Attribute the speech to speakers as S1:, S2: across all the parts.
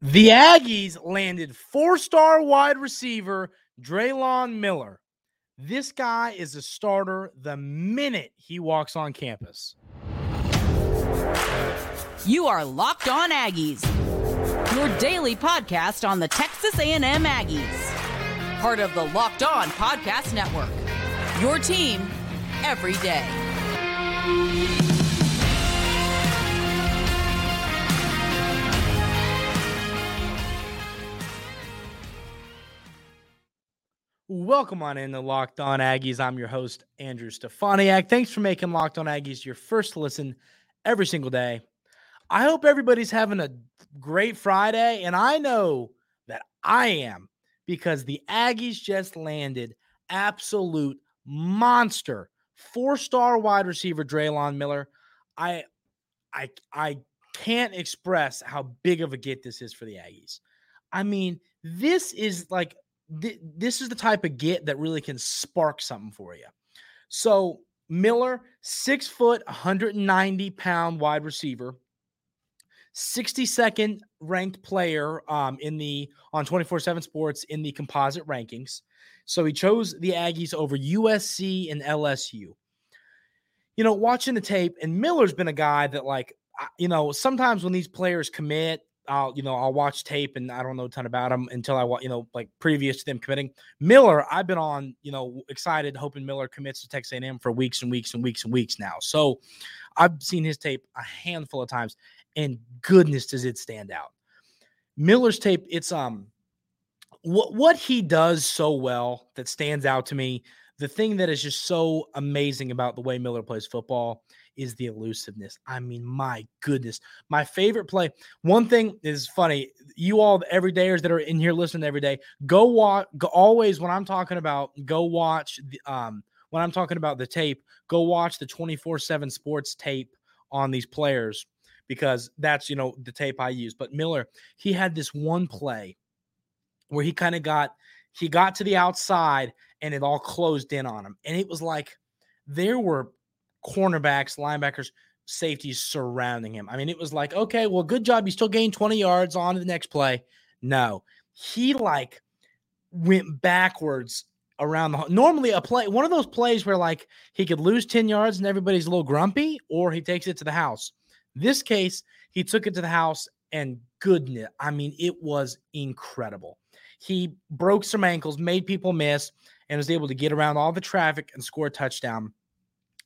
S1: The Aggies landed four star wide receiver Drelon Miller. This guy is a starter the minute he walks on campus.
S2: You are Locked On Aggies, your daily podcast on the Texas A&M Aggies, part of the Locked On Podcast Network. Your team every day.
S1: Welcome on in the Locked On Aggies. I'm your host, Andrew Stefaniak. Thanks for making Locked On Aggies your first listen every single day. I hope everybody's having a great Friday, and I know that I am because the Aggies just landed absolute monster four-star wide receiver Drelon Miller. I I I can't express how big of a get this is for the Aggies. I mean, this is like th- this is the type of get that really can spark something for you. So Miller, six foot, 190 pound wide receiver, 62nd ranked player um, in the on 24/7 Sports in the composite rankings. So he chose the Aggies over USC and LSU. You know, watching the tape, and Miller's been a guy that, like, you know, sometimes when these players commit, I'll you know I'll watch tape and I don't know a ton about him until I you know like previous to them committing. Miller, I've been on you know excited hoping Miller commits to Texas A&M for weeks and weeks and weeks and weeks now. So I've seen his tape a handful of times, and goodness does it stand out. Miller's tape, it's um what what he does so well that stands out to me. The thing that is just so amazing about the way Miller plays football is the elusiveness. I mean, my goodness. My favorite play. One thing is funny. You all the everydayers that are in here listening every day, go watch go, always when I'm talking about go watch the um when I'm talking about the tape, go watch the 24/7 sports tape on these players because that's, you know, the tape I use. But Miller, he had this one play where he kind of got he got to the outside and it all closed in on him. And it was like there were cornerbacks, linebackers, safeties surrounding him. I mean, it was like, okay, well, good job. You still gained 20 yards on to the next play. No, he like went backwards around the normally a play one of those plays where like he could lose 10 yards and everybody's a little grumpy or he takes it to the house this case he took it to the house and goodness i mean it was incredible he broke some ankles made people miss and was able to get around all the traffic and score a touchdown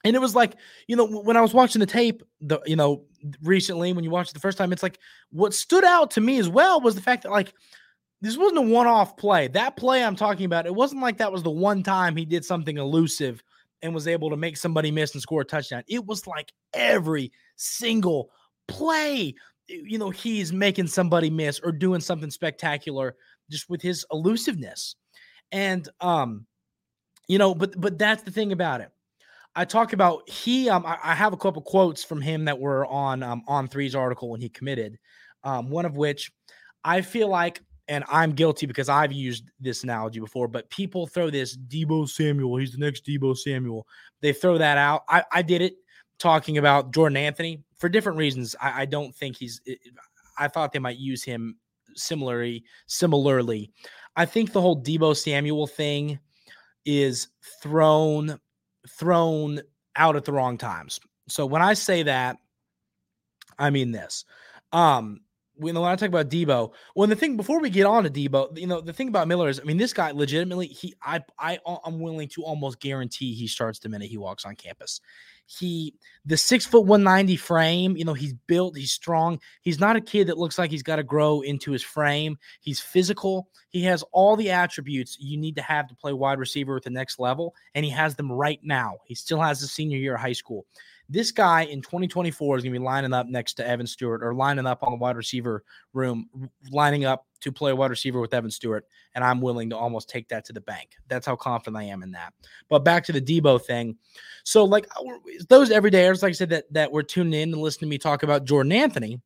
S1: and it was like, you know, when I was watching the tape, the you know, recently when you watched it the first time, it's like what stood out to me as well was the fact that like this wasn't a one-off play. That play I'm talking about, it wasn't like that was the one time he did something elusive and was able to make somebody miss and score a touchdown. It was like every single play, you know, he's making somebody miss or doing something spectacular just with his elusiveness. And um, you know, but but that's the thing about it I talk about he. Um, I, I, have a couple quotes from him that were on um, on three's article when he committed. Um, one of which I feel like, and I'm guilty because I've used this analogy before, but people throw this Deebo Samuel. He's the next Deebo Samuel. They throw that out. I, I did it talking about Jordan Anthony for different reasons. I, I don't think he's. I thought they might use him similarly. Similarly, I think the whole Deebo Samuel thing is thrown thrown out at the wrong times. So when I say that, I mean this. Um, when, I talk about Deebo, well, the thing before we get on to Deebo, you know, the thing about Miller is, I mean, this guy legitimately, he, I, I, uh, I'm willing to almost guarantee he starts the minute he walks on campus. He, the six foot 190 frame, you know, he's built, he's strong. He's not a kid that looks like he's got to grow into his frame. He's physical. He has all the attributes you need to have to play wide receiver at the next level, and he has them right now. He still has the senior year of high school. This guy in 2024 is going to be lining up next to Evan Stewart or lining up on the wide receiver room, lining up to play wide receiver with Evan Stewart. And I'm willing to almost take that to the bank. That's how confident I am in that. But back to the Debo thing. So, like those everydayers, like I said, that, that were tuning in and listening to me talk about Jordan Anthony.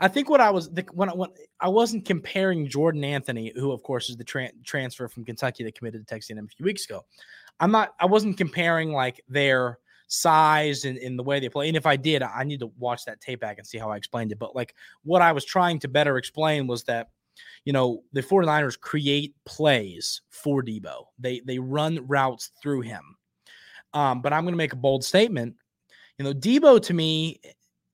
S1: I think what I was when I, when I wasn't comparing Jordan Anthony, who of course is the tra- transfer from Kentucky that committed to Texas A&M a few weeks ago. I'm not. I wasn't comparing like their size and in the way they play. And if I did, I need to watch that tape back and see how I explained it. But like what I was trying to better explain was that, you know, the 49ers create plays for Deebo. They they run routes through him. Um, but I'm going to make a bold statement. You know, Deebo to me,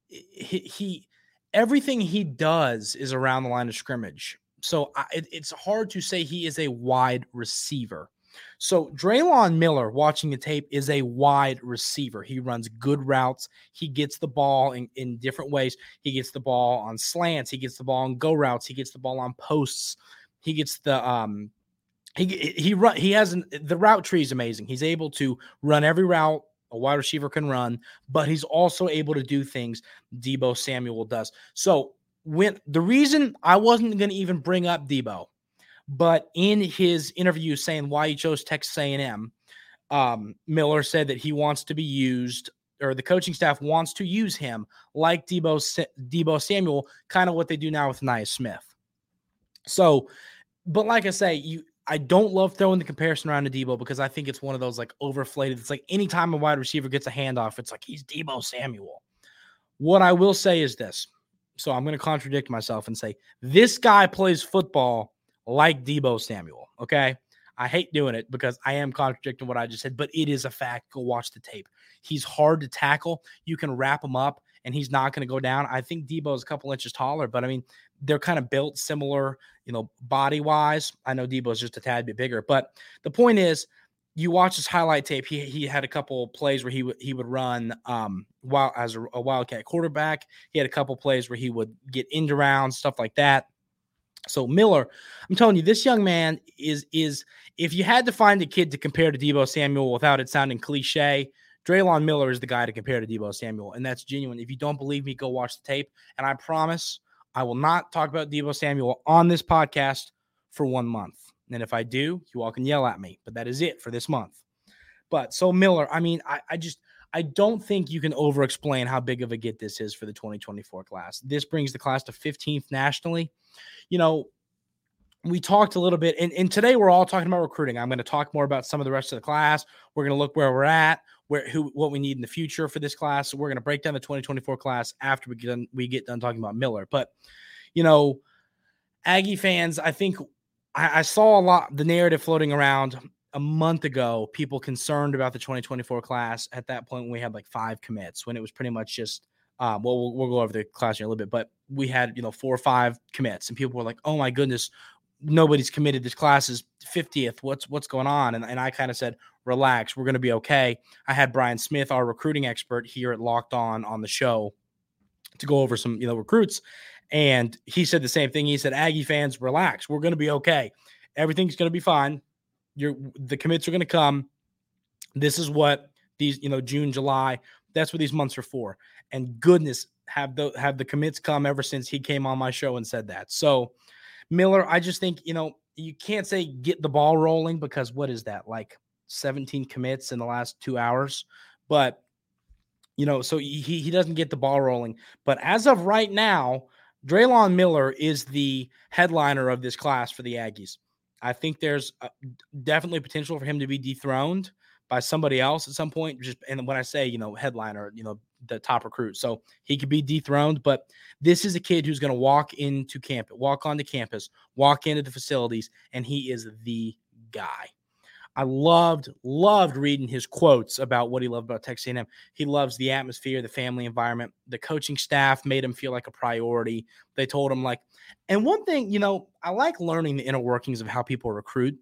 S1: he, he everything he does is around the line of scrimmage. So I, it, it's hard to say he is a wide receiver. So Drelon Miller, watching the tape, is a wide receiver. He runs good routes. He gets the ball in, in different ways. He gets the ball on slants. He gets the ball on go routes. He gets the ball on posts. He gets the um he he run he has an, the route tree is amazing. He's able to run every route a wide receiver can run, but he's also able to do things Deebo Samuel does. So when the reason I wasn't going to even bring up Deebo, but in his interview saying why he chose Texas A&M, um, Miller said that he wants to be used, or the coaching staff wants to use him like Debo Deebo Samuel, kind of what they do now with Ainias Smith. So, but like I say, you I don't love throwing the comparison around to Deebo because I think it's one of those like overflated. It's like anytime a wide receiver gets a handoff, it's like he's Deebo Samuel. What I will say is this. So I'm going to contradict myself and say this guy plays football like Deebo Samuel. Okay. I hate doing it because I am contradicting what I just said, but it is a fact. Go watch the tape. He's hard to tackle. You can wrap him up and he's not going to go down. I think Deebo is a couple inches taller, but I mean, they're kind of built similar, you know, body wise. I know Deebo is just a tad bit bigger, but the point is, you watch his highlight tape. He he had a couple plays where he would he would run um while as a, a wildcat quarterback. He had a couple plays where he would get into rounds, stuff like that. So Miller, I'm telling you, this young man is is if you had to find a kid to compare to Deebo Samuel without it sounding cliche, Drelon Miller is the guy to compare to Deebo Samuel, and that's genuine. If you don't believe me, go watch the tape, and I promise I will not talk about Deebo Samuel on this podcast for one month. And if I do, you all can yell at me, but that is it for this month. But so Miller, I mean, I, I just I don't think you can over explain how big of a get this is for the 2024 class. This brings the class to 15th nationally. You know, we talked a little bit, and, and today we're all talking about recruiting. I'm going to talk more about some of the rest of the class. We're going to look where we're at, where who what we need in the future for this class. we're going to break down the 2024 class after we get done, we get done talking about Miller. But you know, Aggie fans, I think I, I saw a lot the narrative floating around a month ago. People concerned about the 2024 class. At that point, we had like five commits when it was pretty much just um, well, we'll, we'll go over the class here a little bit, but we had you know four or five commits, and people were like, "Oh my goodness, nobody's committed. This class is 50th. What's what's going on? And, and I kind of said, relax, we're going to be okay. I had Brian Smith, our recruiting expert here at Locked On on the show to go over some, you know, recruits. And he said the same thing. He said, Aggie fans, relax. We're going to be okay. Everything's going to be fine. You're the commits are going to come. This is what these, you know, June, July, that's what these months are for. And goodness, have the have the commits come ever since he came on my show and said that. So Miller, I just think, you know, you can't say get the ball rolling because what is that? Like 17 commits in the last two hours. But, you know, so he, he doesn't get the ball rolling. But as of right now, Drelon Miller is the headliner of this class for the Aggies. I think there's uh, definitely potential for him to be dethroned by somebody else at some point. Just and when I say you know headliner, you know the top recruit, so he could be dethroned. But this is a kid who's going to walk into campus, walk onto campus, walk into the facilities, and he is the guy. I loved, loved reading his quotes about what he loved about Texas A&M. He loves the atmosphere, the family environment. The coaching staff made him feel like a priority. They told him like, and one thing, you know, I like learning the inner workings of how people recruit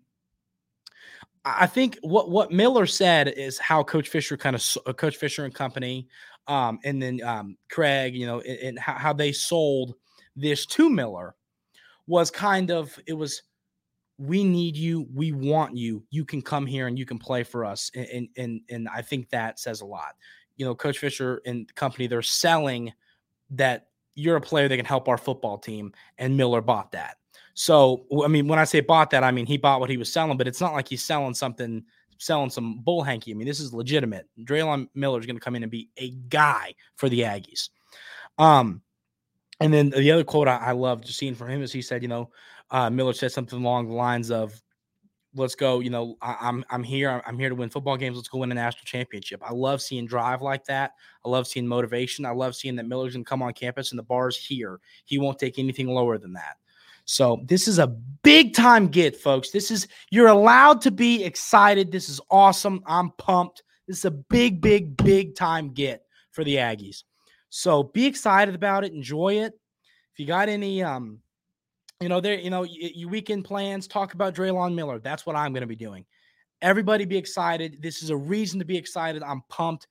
S1: I think what what Miller said is how Coach Fisher kind of uh, Coach Fisher and company, um, and then um, Craig, you know, and, and how, how they sold this to Miller was kind of it was we need you we want you you can come here and you can play for us and and and i think that says a lot you know coach fisher and the company they're selling that you're a player that can help our football team and miller bought that so, I mean, when I say bought that, I mean he bought what he was selling, but it's not like he's selling something, selling some bull hanky. I mean, this is legitimate. Drelon Miller is going to come in and be a guy for the Aggies. Um, and then the other quote I, I loved seeing from him is he said, you know, uh, Miller said something along the lines of, let's go. You know, I, I'm I'm here. I'm here to win football games. Let's go win a national championship. I love seeing drive like that. I love seeing motivation. I love seeing that Miller's gonna come on campus and the bar's here. He won't take anything lower than that. So this is a big time get, folks. This is you're allowed to be excited. This is awesome. I'm pumped. This is a big, big, big time get for the Aggies. So be excited about it. Enjoy it. If you got any um you know, there, you know, your weekend plans, talk about Drelon Miller. That's what I'm going to be doing. Everybody be excited. This is a reason to be excited. I'm pumped.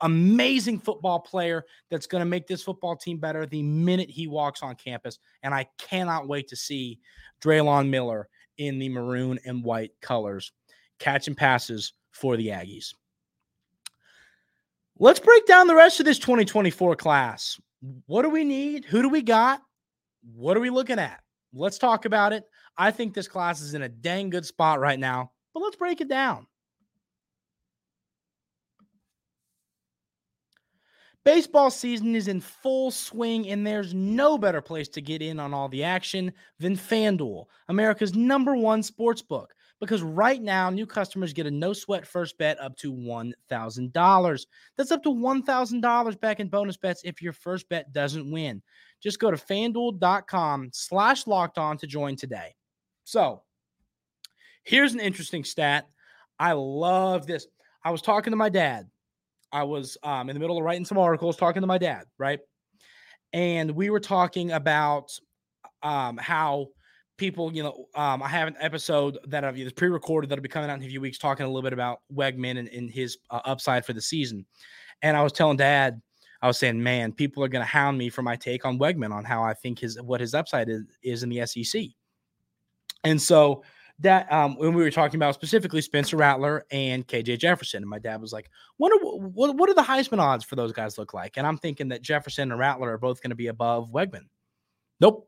S1: Amazing football player that's going to make this football team better the minute he walks on campus. And I cannot wait to see Drelon Miller in the maroon and white colors catching passes for the Aggies. Let's break down the rest of this 2024 class. What do we need? Who do we got? What are we looking at? Let's talk about it. I think this class is in a dang good spot right now, but let's break it down. Baseball season is in full swing, and there's no better place to get in on all the action than FanDuel, America's number one sports book. Because right now, new customers get a no sweat first bet up to $1,000. That's up to $1,000 back in bonus bets if your first bet doesn't win. Just go to fanduel.com slash locked on to join today. So here's an interesting stat. I love this. I was talking to my dad. I was um, in the middle of writing some articles, talking to my dad, right? And we were talking about um, how people, you know, um, I have an episode that I've pre-recorded that'll be coming out in a few weeks, talking a little bit about Weigman and, and his uh, upside for the season. And I was telling Dad, I was saying, man, people are going to hound me for my take on Weigman on how I think his what his upside is, is in the SEC. And so that um, when we were talking about specifically Spencer Rattler and KJ Jefferson, and my dad was like, "What are what, what are the Heisman odds for those guys look like?" And I'm thinking that Jefferson and Rattler are both going to be above Weigman. Nope.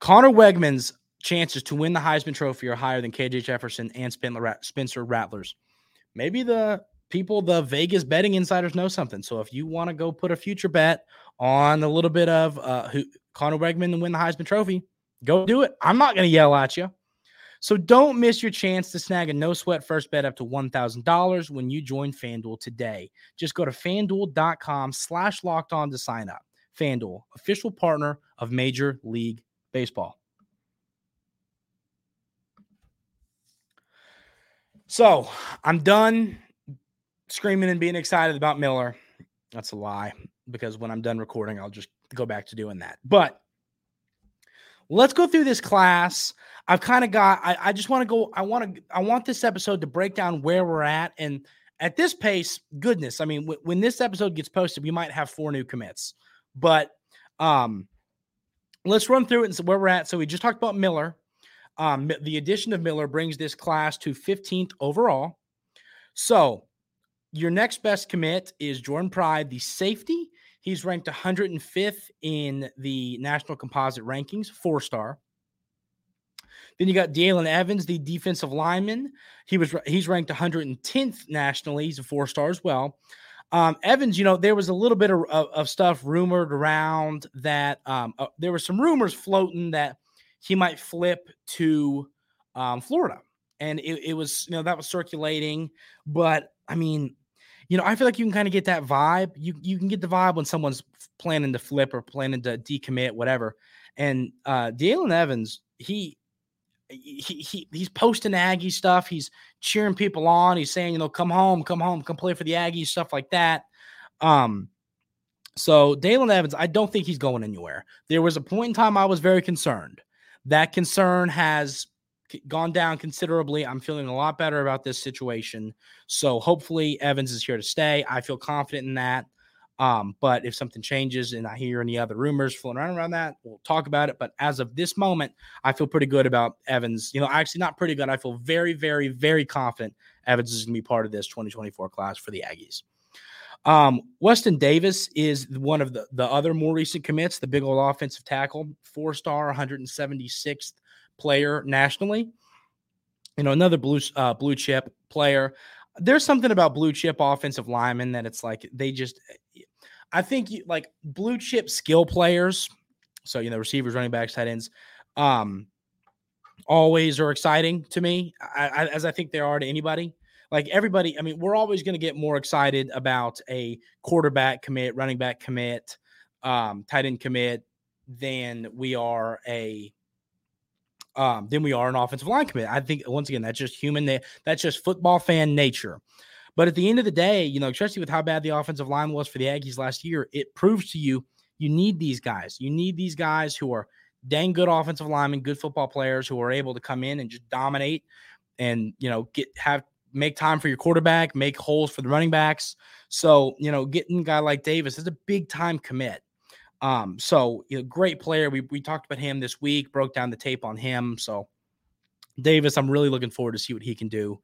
S1: Conner Weigman's chances to win the Heisman Trophy are higher than KJ Jefferson and Spencer Rattler's. Maybe the people, the Vegas betting insiders know something. So if you want to go put a future bet on a little bit of uh, who Conner Weigman to win the Heisman Trophy, go do it. I'm not going to yell at you. So don't miss your chance to snag a no sweat first bet up to $1,000 when you join FanDuel today. Just go to fanduel.com slash locked on to sign up. FanDuel, official partner of Major League Baseball. So I'm done screaming and being excited about Miller. That's a lie because when I'm done recording, I'll just go back to doing that. But let's go through this class. I've kind of got, I, I just want to go, I want to, I want this episode to break down where we're at. And at this pace, goodness, I mean, w- when this episode gets posted, we might have four new commits. But um, let's run through it and where we're at. So we just talked about Miller. Um, the addition of Miller brings this class to 15th overall. So your next best commit is Jordan Pride, the safety. He's ranked 105th in the national composite rankings, four star. Then you got Dealyn Evans, the defensive lineman. He was he's ranked 110th nationally. He's a four star as well. Um, Evans, you know, there was a little bit of, of, stuff rumored around that um, uh, there were some rumors floating that he might flip to um, Florida, and it, it was you know that was circulating. But I mean, you know, I feel like you can kind of get that vibe. You you can get the vibe when someone's planning to flip or planning to decommit, whatever. And uh Dealyn Evans, he he, he he's posting Aggie stuff. He's cheering people on. He's saying, you know, come home, come home, come play for the Aggies, stuff like that. Um, so Dealyn Evans, I don't think he's going anywhere. There was a point in time I was very concerned. That concern has gone down considerably. I'm feeling a lot better about this situation. So hopefully Evans is here to stay. I feel confident in that. Um, but if something changes and I hear any other rumors floating around around that, we'll talk about it. But as of this moment, I feel pretty good about Evans. You know, actually not pretty good. I feel very, very, very confident Evans is going to be part of this 2024 class for the Aggies. Um, Weston Davis is one of the, the other more recent commits, the big old offensive tackle, four star, 176th player nationally. You know, another blue uh, blue chip player. There's something about blue chip offensive linemen that it's like they just I think you, like blue chip skill players, so you know receivers, running backs, tight ends. Um, always are exciting to me, I, I, as I think they are to anybody. Like everybody, I mean, we're always going to get more excited about a quarterback commit, running back commit, um, tight end commit than we are a um, than we are an offensive line commit. I think once again that's just human. That's just football fan nature. But at the end of the day, you know, especially with how bad the offensive line was for the Aggies last year, it proves to you you need these guys. You need these guys who are dang good offensive linemen, good football players who are able to come in and just dominate and you know get have make time for your quarterback, make holes for the running backs. So you know, getting a guy like Davis is a big time commit. Um, so you know, great player. We we talked about him this week, broke down the tape on him. So Davis, I'm really looking forward to see what he can do.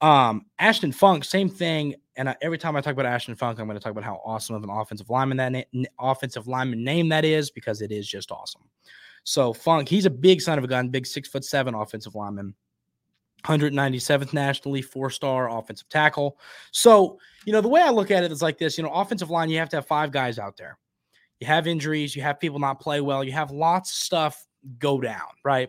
S1: Um, Ashton Funk, same thing. And I, every time I talk about Ashton Funk, I'm going to talk about how awesome of an offensive lineman that na- offensive lineman name that is because it is just awesome. So Funk, he's a big son of a gun, big six foot seven offensive lineman. 197th nationally, four star offensive tackle. So, you know, the way I look at it is like this you know, offensive line, you have to have five guys out there. You have injuries, you have people not play well, you have lots of stuff go down, right?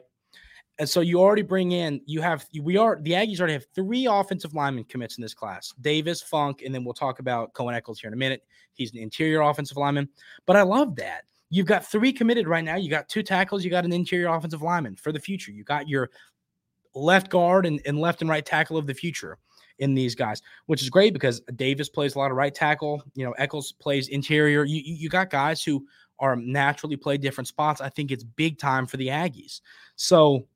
S1: And so you already bring in, you have, we are, the Aggies already have three offensive linemen commits in this class Davis, Funk, and then we'll talk about Cohen Eccles here in a minute. He's an interior offensive lineman. But I love that. You've got three committed right now. You got two tackles, you got an interior offensive lineman for the future. You got your left guard and, and left and right tackle of the future in these guys, which is great because Davis plays a lot of right tackle. You know, Eccles plays interior. You, you got guys who are naturally play different spots. I think it's big time for the Aggies. So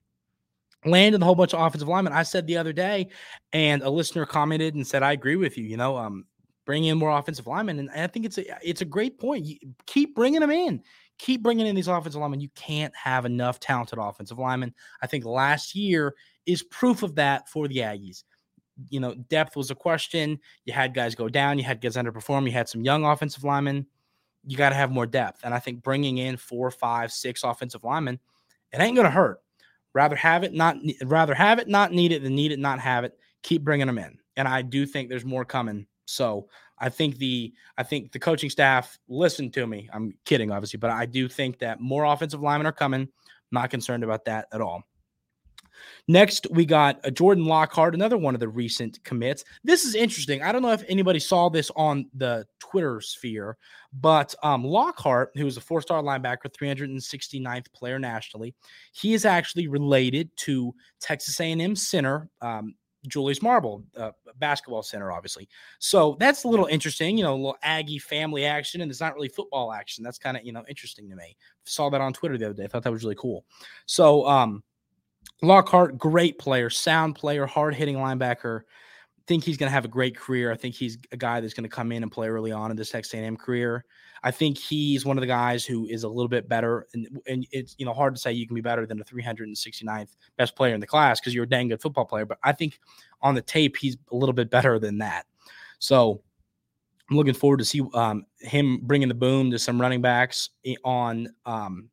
S1: landed a whole bunch of offensive linemen. I said the other day, and a listener commented and said, "I agree with you. You know, um, bring in more offensive linemen." And I think it's a it's a great point. You keep bringing them in. Keep bringing in these offensive linemen. You can't have enough talented offensive linemen. I think last year is proof of that for the Aggies. You know, depth was a question. You had guys go down. You had guys underperform. You had some young offensive linemen. You got to have more depth. And I think bringing in four, five, six offensive linemen, it ain't going to hurt. Rather have it, not rather have it, not need it than need it, not have it. Keep bringing them in, and I do think there's more coming. So I think the I think the coaching staff listened to me. I'm kidding, obviously, but I do think that more offensive linemen are coming. Not concerned about that at all. Next, we got a Jordan Lockhart, another one of the recent commits. This is interesting. I don't know if anybody saw this on the Twitter sphere, but um, Lockhart, who is a four-star linebacker, 369th player nationally, he is actually related to Texas A&M center um, Julius Marble, uh, basketball center, obviously. So that's a little interesting, you know, a little Aggie family action, and it's not really football action. That's kind of you know interesting to me. Saw that on Twitter the other day. I thought that was really cool. So um, Lockhart, great player, sound player, hard hitting linebacker. Think he's going to have a great career. I think he's a guy that's going to come in and play early on in this Texas A&M career. I think he's one of the guys who is a little bit better, and, and it's you know hard to say you can be better than the 369th best player in the class because you're a dang good football player. But I think on the tape he's a little bit better than that. So I'm looking forward to see um, him bringing the boom to some running backs on um,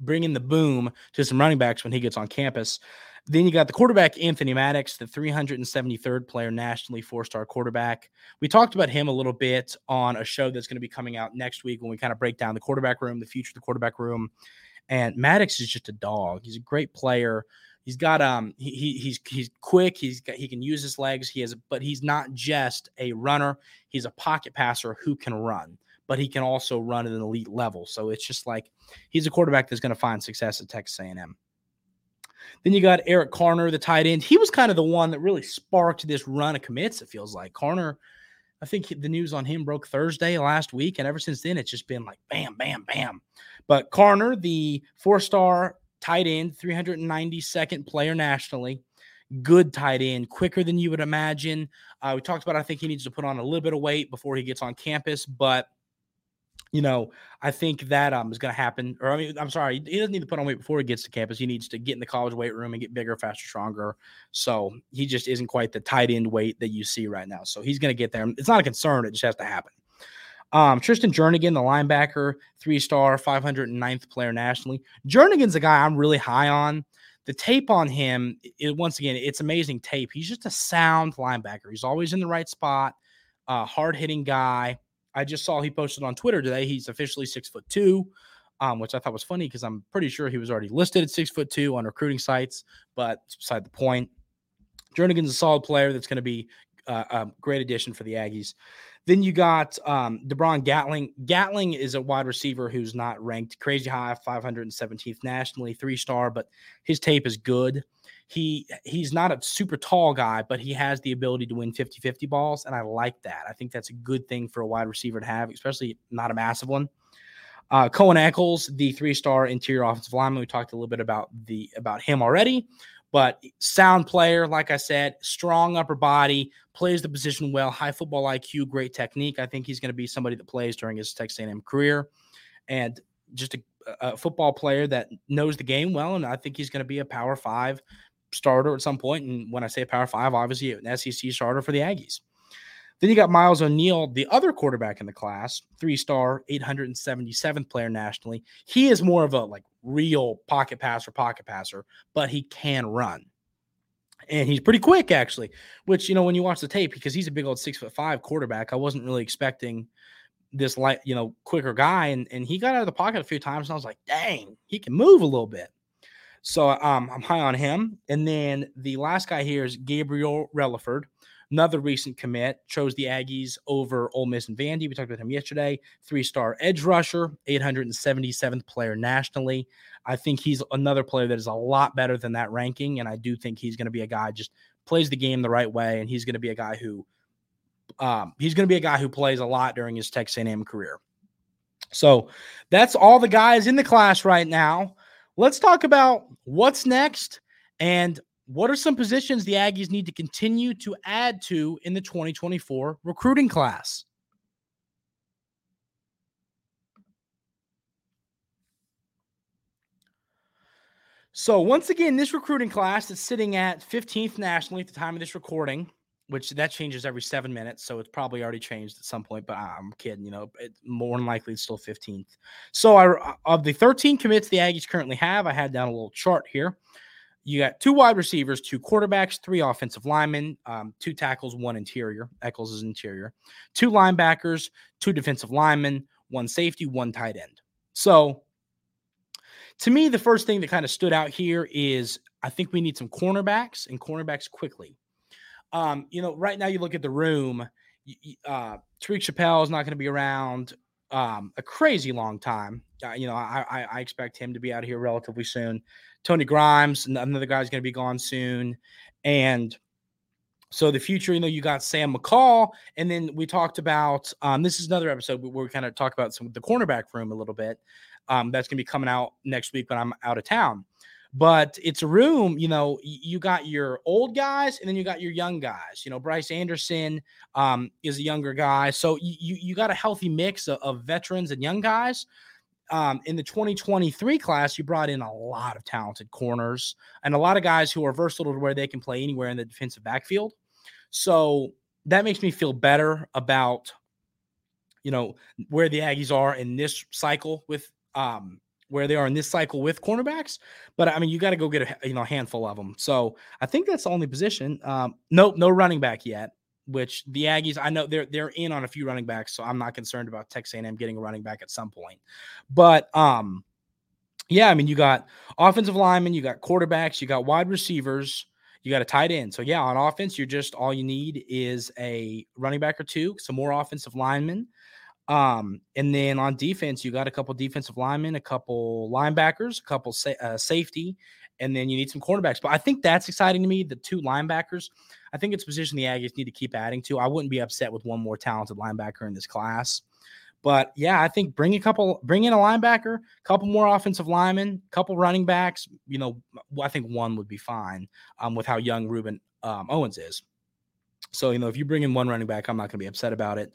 S1: bringing the boom to some running backs when he gets on campus. Then you got the quarterback, Anthony Maddox, the 373rd player nationally, four star quarterback. We talked about him a little bit on a show that's going to be coming out next week when we kind of break down the quarterback room, the future of the quarterback room. And Maddox is just a dog. He's a great player. He's got um he, he he's he's quick. He's got, he can use his legs. He has, but he's not just a runner. He's a pocket passer who can run but he can also run at an elite level. So it's just like he's a quarterback that's going to find success at Texas A&M. Then you got Eric Carner, the tight end. He was kind of the one that really sparked this run of commits. It feels like Carner. I think the news on him broke Thursday last week, and ever since then, it's just been like bam, bam, bam. But Carner, the four-star tight end, 392nd player nationally, good tight end, quicker than you would imagine. Uh, we talked about. I think he needs to put on a little bit of weight before he gets on campus, but you know, I think that um is going to happen. Or I mean, I'm sorry, he doesn't need to put on weight before he gets to campus. He needs to get in the college weight room and get bigger, faster, stronger. So he just isn't quite the tight end weight that you see right now. So he's going to get there. It's not a concern. It just has to happen. Um, Tristan Jernigan, the linebacker, three star, 509th player nationally. Jernigan's a guy I'm really high on. The tape on him, it, once again, it's amazing tape. He's just a sound linebacker. He's always in the right spot, uh, hard hitting guy. I just saw he posted on Twitter today. He's officially six foot two. um, which I thought was funny because I'm pretty sure he was already listed at six foot two on recruiting sites, but it's beside the point. Jernigan's a solid player that's going to be uh, a great addition for the Aggies. Then you got um, DeBron Gatling. Gatling is a wide receiver who's not ranked crazy high, 517th nationally, three star, but his tape is good. He he's not a super tall guy, but he has the ability to win 50-50 balls, and I like that. I think that's a good thing for a wide receiver to have, especially not a massive one. Uh, Cohen Eccles, the three-star interior offensive lineman, we talked a little bit about the about him already, but sound player, like I said, strong upper body, plays the position well, high football IQ, great technique. I think he's going to be somebody that plays during his Texas A&M career, and just a, a, football player that knows the game well. And I think he's going to be a Power Five starter at some point. And when I say Power Five, obviously an SEC starter for the Aggies. Then you got Miles O'Neill, the other quarterback in the class, three star, 877th player nationally. He is more of a like real pocket passer, pocket passer, but he can run. And he's pretty quick, actually, which, you know, when you watch the tape, because he's a big old six foot five quarterback, I wasn't really expecting this light, you know, quicker guy. And, and he got out of the pocket a few times, and I was like, dang, he can move a little bit. So um, I'm high on him. And then the last guy here is Gabriel Relaford, another recent commit. Chose the Aggies over Ole Miss and Vandy. We talked about him yesterday. Three star edge rusher, 877th player nationally. I think he's another player that is a lot better than that ranking. And I do think he's going to be a guy just plays the game the right way. And he's going to be a guy who um, he's going to be a guy who plays a lot during his Texas A&M career. So that's all the guys in the class right now. Let's talk about what's next and what are some positions the Aggies need to continue to add to in the 2024 recruiting class. So, once again, this recruiting class is sitting at 15th nationally at the time of this recording which that changes every seven minutes. So it's probably already changed at some point, but I'm kidding. You know, it, more than likely it's still 15th. So I, of the 13 commits the Aggies currently have, I had down a little chart here. You got two wide receivers, two quarterbacks, three offensive linemen, um, two tackles, one interior. Eccles is interior. Two linebackers, two defensive linemen, one safety, one tight end. So to me, the first thing that kind of stood out here is I think we need some cornerbacks and cornerbacks quickly. Um, you know, right now you look at the room. Uh, Tyreek Chappell is not going to be around um, a crazy long time. Uh, you know, I, I, I expect him to be out of here relatively soon. Tony Grimes, another guy's going to be gone soon, and so the future, you know, you got Sam McCall, and then we talked about um, this is another episode where we kind of talk about some the cornerback room a little bit. Um, that's going to be coming out next week when I'm out of town but it's a room you know you got your old guys and then you got your young guys you know bryce anderson um, is a younger guy so you you got a healthy mix of, of veterans and young guys. Um, in the 2023 class you brought in a lot of talented corners and a lot of guys who are versatile to where they can play anywhere in the defensive backfield. So that makes me feel better about you know where the aggies are in this cycle with um where they are in this cycle with cornerbacks. But I mean, you got to go get a you know handful of them. So I think that's the only position. Um, no, no running back yet. Which the Aggies, I know they're they're in on a few running backs, so I'm not concerned about Texas A&M getting a running back at some point. But um, yeah, I mean, you got offensive linemen, you got quarterbacks, you got wide receivers, you got a tight end. So yeah, on offense, you're just all you need is a running back or two, some more offensive linemen, um, and then on defense, you got a couple defensive linemen, a couple linebackers, a couple sa- uh, safety, and then you need some cornerbacks. But I think that's exciting to me. The two linebackers, I think it's position the Aggies need to keep adding to. I wouldn't be upset with one more talented linebacker in this class. But yeah, I think bring a couple, bring in a linebacker, couple more offensive linemen, couple running backs. You know, I think one would be fine um, with how young Rueben um, Owens is. So you know, if you bring in one running back, I'm not going to be upset about it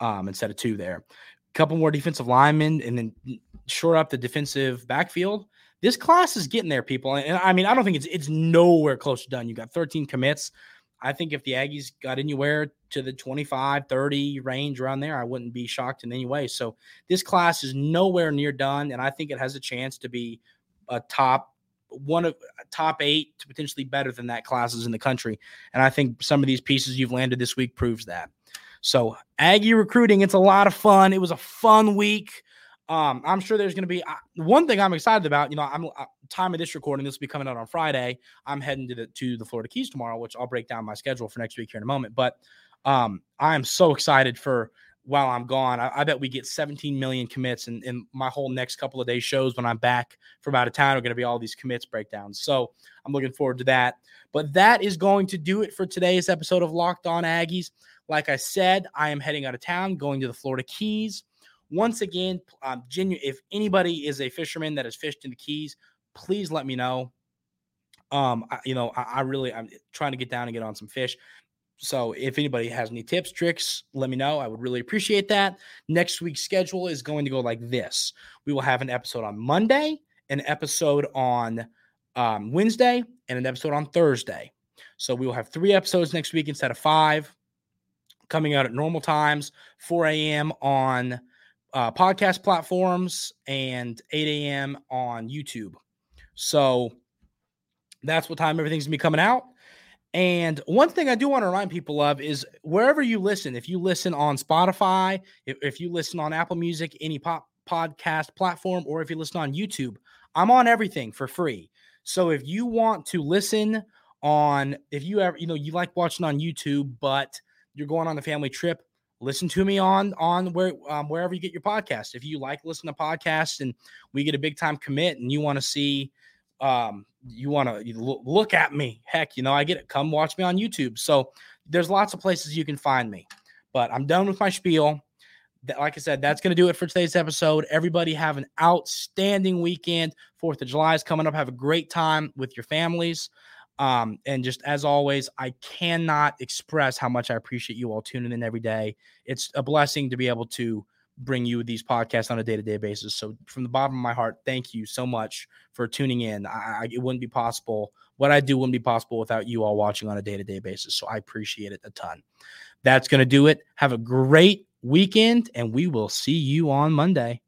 S1: um, instead of two there. A couple more defensive linemen, and then shore up the defensive backfield. This class is getting there, people. And I mean, I don't think it's it's nowhere close to done. You got 13 commits. I think if the Aggies got anywhere to the 25, 30 range around there, I wouldn't be shocked in any way. So this class is nowhere near done, and I think it has a chance to be a top one of top eight to potentially better than that classes in the country. And I think some of these pieces you've landed this week proves that. So Aggie recruiting, it's a lot of fun. It was a fun week. Um, I'm sure there's going to be uh, one thing I'm excited about. You know, I'm uh, time of this recording. This will be coming out on Friday. I'm heading to the to the Florida Keys tomorrow, which I'll break down my schedule for next week here in a moment. But um, I am so excited for while I'm gone. I, I, bet we get 17 million commits, and, and my whole next couple of days shows when I'm back from out of town are going to be all these commits breakdowns. So I'm looking forward to that. But that is going to do it for today's episode of Locked On Aggies. Like I said, I am heading out of town, going to the Florida Keys. Once again, um, if anybody is a fisherman that has fished in the Keys, please let me know. Um, I, you know, I, I really I'm trying to get down and get on some fish. So if anybody has any tips, tricks, let me know. I would really appreciate that. Next week's schedule is going to go like this. We will have an episode on Monday, an episode on um, Wednesday, and an episode on Thursday. So we will have three episodes next week instead of five coming out at normal times, 4 a.m. on uh, podcast platforms and 8 a.m. on YouTube. So that's what time everything's gonna be coming out. And one thing I do want to remind people of is wherever you listen, if you listen on Spotify, if, if you listen on Apple Music, any pop podcast platform, or if you listen on YouTube, I'm on everything for free. So if you want to listen on, if you ever, you know, you like watching on YouTube, but you're going on a family trip, listen to me on on where um, wherever you get your podcast. If you like listen to podcasts and we get a big time commit and you want to see um you want to look at me heck you know i get it. Come watch me on youtube. So there's lots of places you can find me. But i'm done with my spiel. Like i said that's going to do it for today's episode. Everybody have an outstanding weekend. Fourth of july is coming up. Have a great time with your families um, and just as always, I cannot express how much I appreciate you all tuning in every day. It's a blessing to be able to bring you these podcasts on a day-to-day basis. So from the bottom of my heart, thank you so much for tuning in. I, it wouldn't be possible. What I do wouldn't be possible without you all watching on a day-to-day basis. So I appreciate it a ton. That's going to do it. Have a great weekend, and we will see you on Monday.